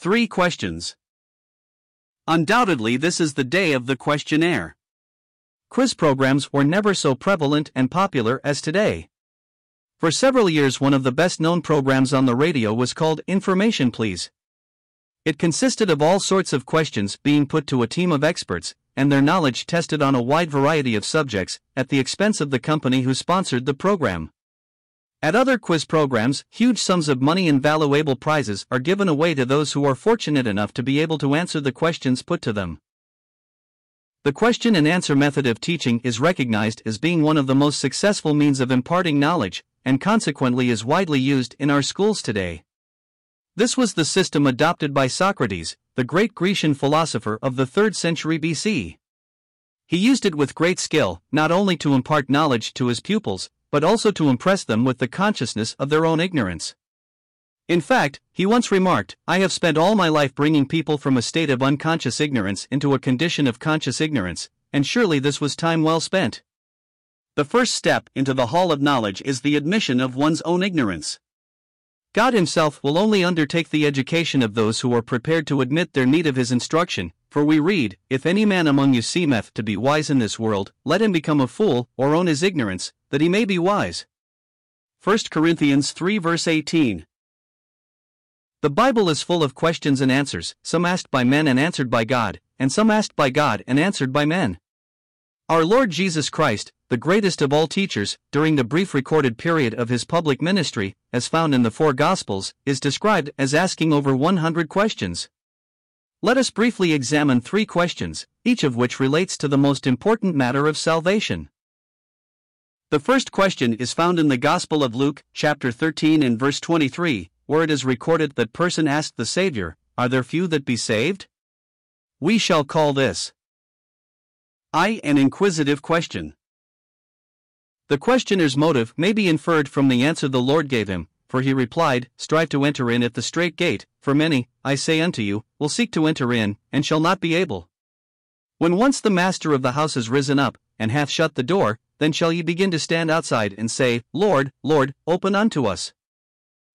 Three questions. Undoubtedly, this is the day of the questionnaire. Quiz programs were never so prevalent and popular as today. For several years, one of the best known programs on the radio was called Information Please. It consisted of all sorts of questions being put to a team of experts, and their knowledge tested on a wide variety of subjects, at the expense of the company who sponsored the program. At other quiz programs, huge sums of money and valuable prizes are given away to those who are fortunate enough to be able to answer the questions put to them. The question and answer method of teaching is recognized as being one of the most successful means of imparting knowledge, and consequently is widely used in our schools today. This was the system adopted by Socrates, the great Grecian philosopher of the 3rd century BC. He used it with great skill, not only to impart knowledge to his pupils, but also to impress them with the consciousness of their own ignorance. In fact, he once remarked, I have spent all my life bringing people from a state of unconscious ignorance into a condition of conscious ignorance, and surely this was time well spent. The first step into the hall of knowledge is the admission of one's own ignorance. God Himself will only undertake the education of those who are prepared to admit their need of His instruction. For we read, If any man among you seemeth to be wise in this world, let him become a fool, or own his ignorance, that he may be wise. 1 Corinthians 3 verse 18. The Bible is full of questions and answers, some asked by men and answered by God, and some asked by God and answered by men. Our Lord Jesus Christ, the greatest of all teachers, during the brief recorded period of his public ministry, as found in the four Gospels, is described as asking over 100 questions. Let us briefly examine three questions, each of which relates to the most important matter of salvation. The first question is found in the Gospel of Luke, chapter 13 and verse 23, where it is recorded that person asked the Savior, Are there few that be saved? We shall call this I. An inquisitive question. The questioner's motive may be inferred from the answer the Lord gave him, for he replied, Strive to enter in at the strait gate, for many, I say unto you, will seek to enter in, and shall not be able. When once the master of the house is risen up, and hath shut the door, then shall ye begin to stand outside and say, Lord, Lord, open unto us.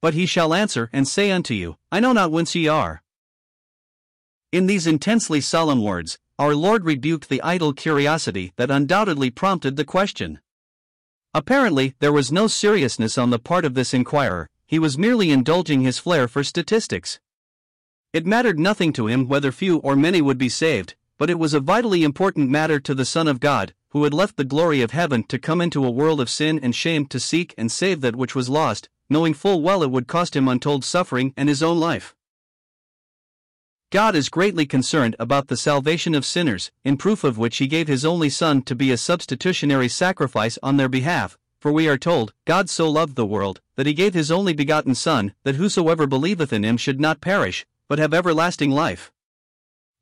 But he shall answer and say unto you, I know not whence ye are. In these intensely solemn words, our Lord rebuked the idle curiosity that undoubtedly prompted the question. Apparently, there was no seriousness on the part of this inquirer, he was merely indulging his flair for statistics. It mattered nothing to him whether few or many would be saved, but it was a vitally important matter to the Son of God, who had left the glory of heaven to come into a world of sin and shame to seek and save that which was lost, knowing full well it would cost him untold suffering and his own life. God is greatly concerned about the salvation of sinners, in proof of which He gave His only Son to be a substitutionary sacrifice on their behalf. For we are told, God so loved the world, that He gave His only begotten Son, that whosoever believeth in Him should not perish, but have everlasting life.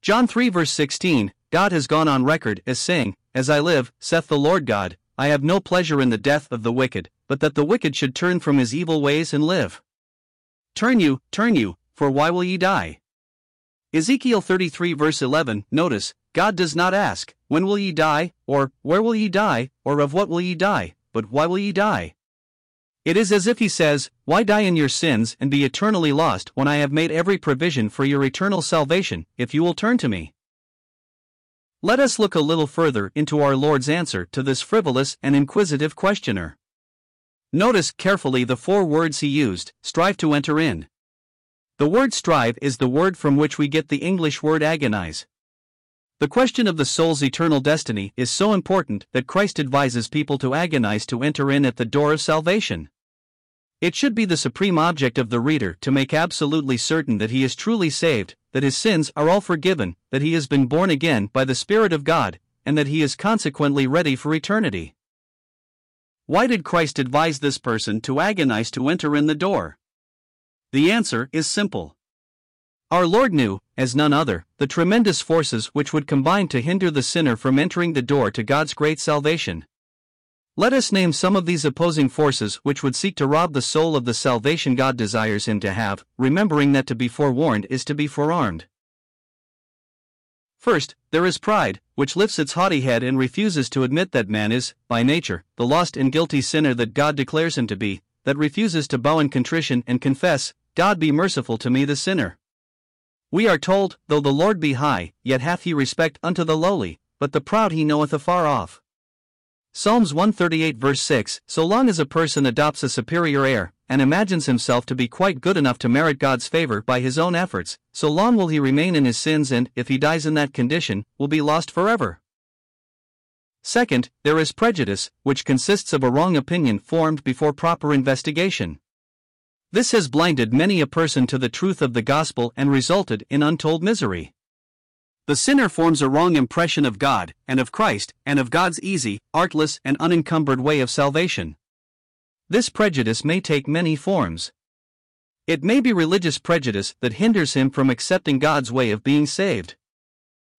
John 3 verse 16 God has gone on record as saying, As I live, saith the Lord God, I have no pleasure in the death of the wicked, but that the wicked should turn from his evil ways and live. Turn you, turn you, for why will ye die? Ezekiel 33 verse 11 Notice, God does not ask, When will ye die, or Where will ye die, or of what will ye die, but why will ye die? It is as if he says, Why die in your sins and be eternally lost when I have made every provision for your eternal salvation, if you will turn to me? Let us look a little further into our Lord's answer to this frivolous and inquisitive questioner. Notice carefully the four words he used strive to enter in. The word strive is the word from which we get the English word agonize. The question of the soul's eternal destiny is so important that Christ advises people to agonize to enter in at the door of salvation. It should be the supreme object of the reader to make absolutely certain that he is truly saved, that his sins are all forgiven, that he has been born again by the Spirit of God, and that he is consequently ready for eternity. Why did Christ advise this person to agonize to enter in the door? The answer is simple. Our Lord knew, as none other, the tremendous forces which would combine to hinder the sinner from entering the door to God's great salvation. Let us name some of these opposing forces which would seek to rob the soul of the salvation God desires him to have, remembering that to be forewarned is to be forearmed. First, there is pride, which lifts its haughty head and refuses to admit that man is, by nature, the lost and guilty sinner that God declares him to be, that refuses to bow in contrition and confess, God be merciful to me the sinner. We are told, Though the Lord be high, yet hath he respect unto the lowly, but the proud he knoweth afar off. Psalms 138 verse 6 So long as a person adopts a superior air, and imagines himself to be quite good enough to merit God's favor by his own efforts, so long will he remain in his sins and, if he dies in that condition, will be lost forever. Second, there is prejudice, which consists of a wrong opinion formed before proper investigation. This has blinded many a person to the truth of the gospel and resulted in untold misery. The sinner forms a wrong impression of God, and of Christ, and of God's easy, artless, and unencumbered way of salvation. This prejudice may take many forms. It may be religious prejudice that hinders him from accepting God's way of being saved.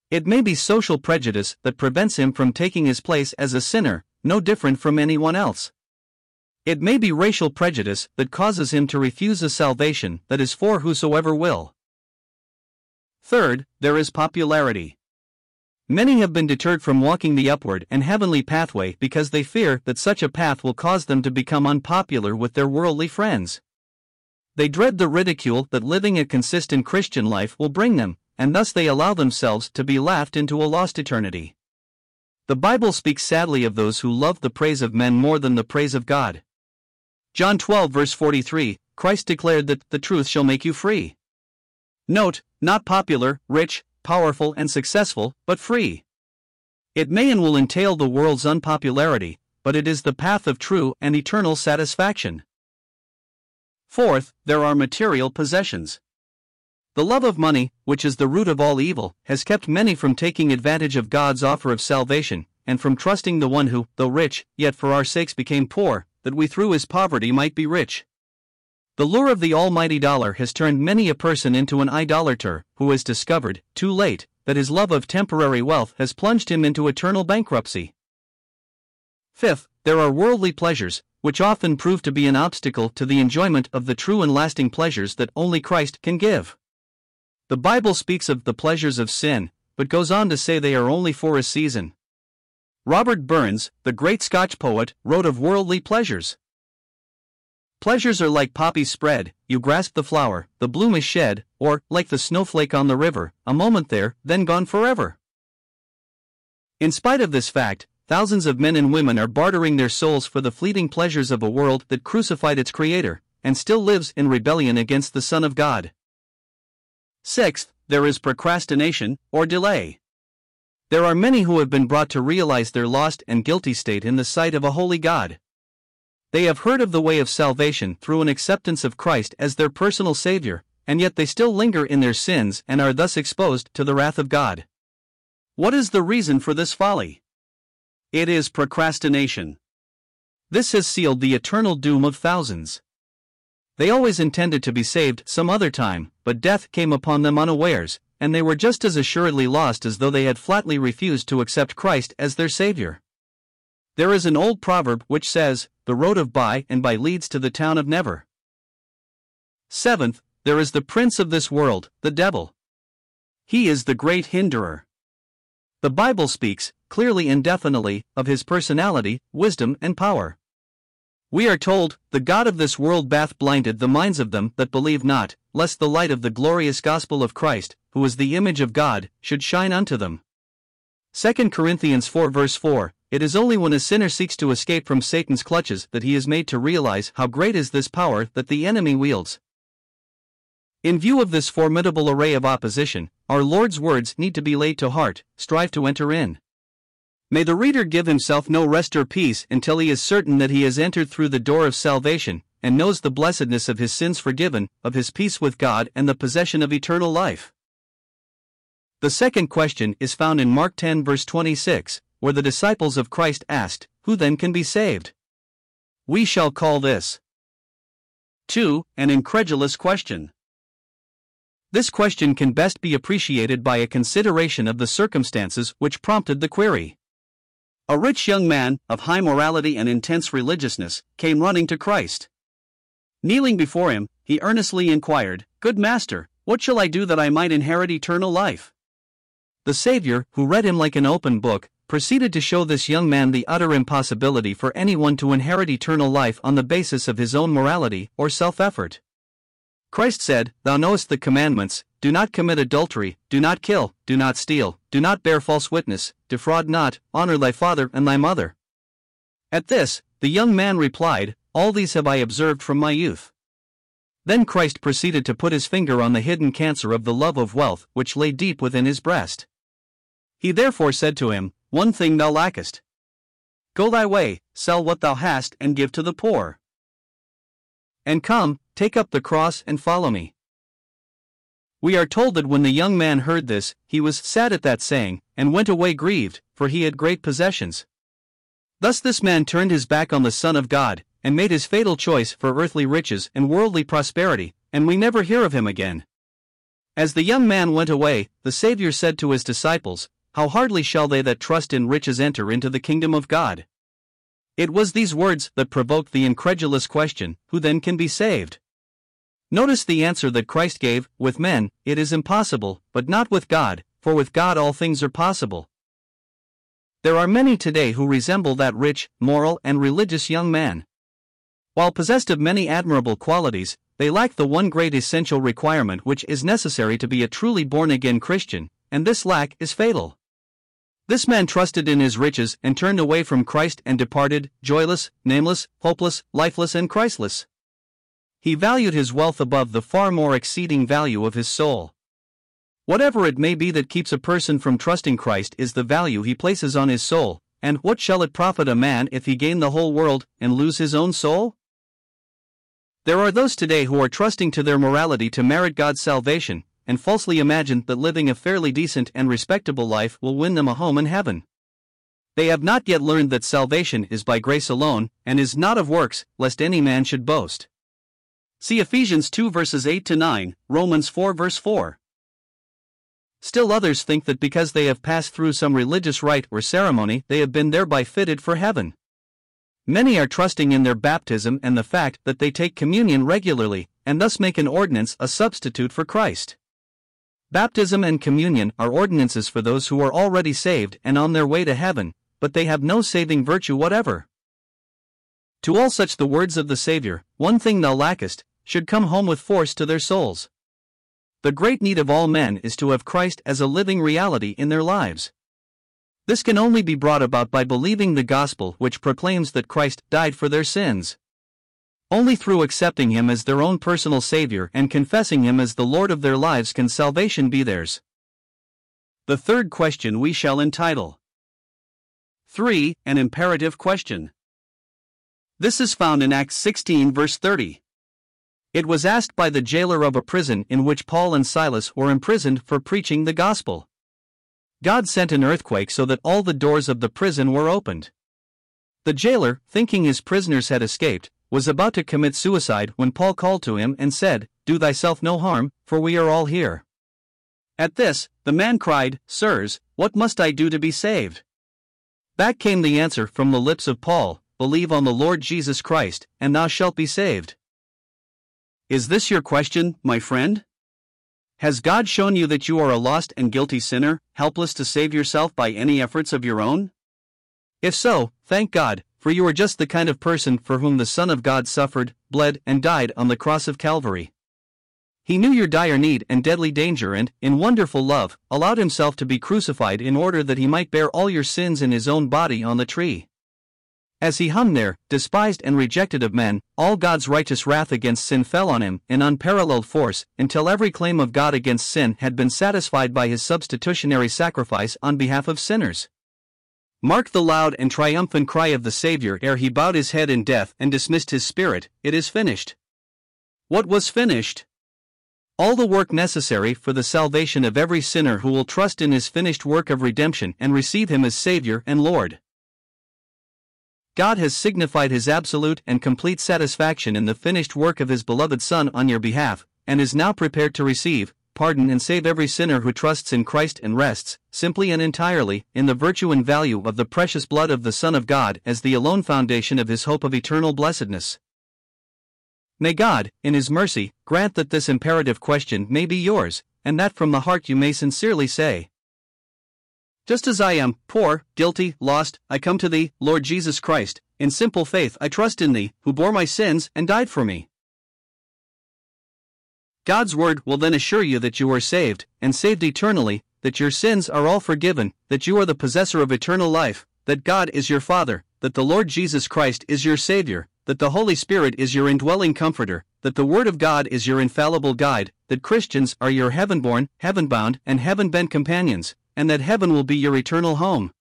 It may be social prejudice that prevents him from taking his place as a sinner, no different from anyone else. It may be racial prejudice that causes him to refuse a salvation that is for whosoever will. Third, there is popularity. Many have been deterred from walking the upward and heavenly pathway because they fear that such a path will cause them to become unpopular with their worldly friends. They dread the ridicule that living a consistent Christian life will bring them, and thus they allow themselves to be laughed into a lost eternity. The Bible speaks sadly of those who love the praise of men more than the praise of God. John 12, verse 43, Christ declared that the truth shall make you free. Note, not popular, rich, powerful, and successful, but free. It may and will entail the world's unpopularity, but it is the path of true and eternal satisfaction. Fourth, there are material possessions. The love of money, which is the root of all evil, has kept many from taking advantage of God's offer of salvation, and from trusting the one who, though rich, yet for our sakes became poor, that we through his poverty might be rich. The lure of the almighty dollar has turned many a person into an idolater who has discovered, too late, that his love of temporary wealth has plunged him into eternal bankruptcy. Fifth, there are worldly pleasures, which often prove to be an obstacle to the enjoyment of the true and lasting pleasures that only Christ can give. The Bible speaks of the pleasures of sin, but goes on to say they are only for a season. Robert Burns, the great Scotch poet, wrote of worldly pleasures. Pleasures are like poppies spread, you grasp the flower, the bloom is shed, or, like the snowflake on the river, a moment there, then gone forever. In spite of this fact, thousands of men and women are bartering their souls for the fleeting pleasures of a world that crucified its Creator, and still lives in rebellion against the Son of God. Sixth, there is procrastination, or delay. There are many who have been brought to realize their lost and guilty state in the sight of a holy God. They have heard of the way of salvation through an acceptance of Christ as their personal Savior, and yet they still linger in their sins and are thus exposed to the wrath of God. What is the reason for this folly? It is procrastination. This has sealed the eternal doom of thousands. They always intended to be saved some other time, but death came upon them unawares, and they were just as assuredly lost as though they had flatly refused to accept Christ as their Savior. There is an old proverb which says, The road of by and by leads to the town of never. Seventh, there is the prince of this world, the devil. He is the great hinderer. The Bible speaks, clearly and definitely, of his personality, wisdom, and power. We are told, The God of this world bath blinded the minds of them that believe not, lest the light of the glorious gospel of Christ, who is the image of God, should shine unto them. 2 Corinthians 4 verse 4 It is only when a sinner seeks to escape from Satan's clutches that he is made to realize how great is this power that the enemy wields. In view of this formidable array of opposition, our Lord's words need to be laid to heart strive to enter in. May the reader give himself no rest or peace until he is certain that he has entered through the door of salvation, and knows the blessedness of his sins forgiven, of his peace with God, and the possession of eternal life. The second question is found in Mark 10, verse 26, where the disciples of Christ asked, Who then can be saved? We shall call this 2. An incredulous question. This question can best be appreciated by a consideration of the circumstances which prompted the query. A rich young man, of high morality and intense religiousness, came running to Christ. Kneeling before him, he earnestly inquired, Good master, what shall I do that I might inherit eternal life? The Savior, who read him like an open book, proceeded to show this young man the utter impossibility for anyone to inherit eternal life on the basis of his own morality or self effort. Christ said, Thou knowest the commandments do not commit adultery, do not kill, do not steal, do not bear false witness, defraud not, honor thy father and thy mother. At this, the young man replied, All these have I observed from my youth. Then Christ proceeded to put his finger on the hidden cancer of the love of wealth which lay deep within his breast. He therefore said to him, One thing thou lackest. Go thy way, sell what thou hast, and give to the poor. And come, take up the cross and follow me. We are told that when the young man heard this, he was sad at that saying, and went away grieved, for he had great possessions. Thus this man turned his back on the Son of God, and made his fatal choice for earthly riches and worldly prosperity, and we never hear of him again. As the young man went away, the Saviour said to his disciples, How hardly shall they that trust in riches enter into the kingdom of God? It was these words that provoked the incredulous question, Who then can be saved? Notice the answer that Christ gave with men, it is impossible, but not with God, for with God all things are possible. There are many today who resemble that rich, moral, and religious young man. While possessed of many admirable qualities, they lack the one great essential requirement which is necessary to be a truly born again Christian, and this lack is fatal. This man trusted in his riches and turned away from Christ and departed, joyless, nameless, hopeless, lifeless, and Christless. He valued his wealth above the far more exceeding value of his soul. Whatever it may be that keeps a person from trusting Christ is the value he places on his soul, and what shall it profit a man if he gain the whole world and lose his own soul? There are those today who are trusting to their morality to merit God's salvation, and falsely imagine that living a fairly decent and respectable life will win them a home in heaven. They have not yet learned that salvation is by grace alone, and is not of works, lest any man should boast. See Ephesians 2 verses 8 to 9, Romans 4 verse 4. Still others think that because they have passed through some religious rite or ceremony, they have been thereby fitted for heaven. Many are trusting in their baptism and the fact that they take communion regularly, and thus make an ordinance a substitute for Christ. Baptism and communion are ordinances for those who are already saved and on their way to heaven, but they have no saving virtue whatever. To all such the words of the Saviour, One thing thou lackest, should come home with force to their souls. The great need of all men is to have Christ as a living reality in their lives. This can only be brought about by believing the gospel which proclaims that Christ died for their sins. Only through accepting Him as their own personal Savior and confessing Him as the Lord of their lives can salvation be theirs. The third question we shall entitle 3. An imperative question. This is found in Acts 16, verse 30. It was asked by the jailer of a prison in which Paul and Silas were imprisoned for preaching the gospel. God sent an earthquake so that all the doors of the prison were opened. The jailer, thinking his prisoners had escaped, was about to commit suicide when Paul called to him and said, Do thyself no harm, for we are all here. At this, the man cried, Sirs, what must I do to be saved? Back came the answer from the lips of Paul Believe on the Lord Jesus Christ, and thou shalt be saved. Is this your question, my friend? Has God shown you that you are a lost and guilty sinner, helpless to save yourself by any efforts of your own? If so, thank God, for you are just the kind of person for whom the Son of God suffered, bled, and died on the cross of Calvary. He knew your dire need and deadly danger and, in wonderful love, allowed himself to be crucified in order that he might bear all your sins in his own body on the tree. As he hung there, despised and rejected of men, all God's righteous wrath against sin fell on him in unparalleled force, until every claim of God against sin had been satisfied by his substitutionary sacrifice on behalf of sinners. Mark the loud and triumphant cry of the Savior ere he bowed his head in death and dismissed his spirit It is finished. What was finished? All the work necessary for the salvation of every sinner who will trust in his finished work of redemption and receive him as Savior and Lord. God has signified his absolute and complete satisfaction in the finished work of his beloved Son on your behalf, and is now prepared to receive, pardon, and save every sinner who trusts in Christ and rests, simply and entirely, in the virtue and value of the precious blood of the Son of God as the alone foundation of his hope of eternal blessedness. May God, in his mercy, grant that this imperative question may be yours, and that from the heart you may sincerely say, just as I am, poor, guilty, lost, I come to thee, Lord Jesus Christ, in simple faith I trust in thee, who bore my sins and died for me. God's word will then assure you that you are saved, and saved eternally, that your sins are all forgiven, that you are the possessor of eternal life, that God is your Father, that the Lord Jesus Christ is your Savior, that the Holy Spirit is your indwelling comforter, that the Word of God is your infallible guide, that Christians are your heaven born, heaven bound, and heaven bent companions, and that heaven will be your eternal home.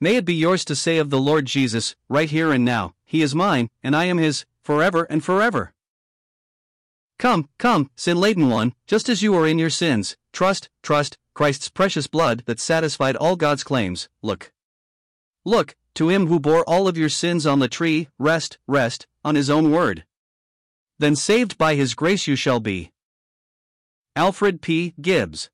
May it be yours to say of the Lord Jesus, right here and now, He is mine, and I am His, forever and forever. Come, come, sin laden one, just as you are in your sins, trust, trust, Christ's precious blood that satisfied all God's claims. Look. Look, to Him who bore all of your sins on the tree, rest, rest, on His own word. Then saved by His grace you shall be. Alfred P. Gibbs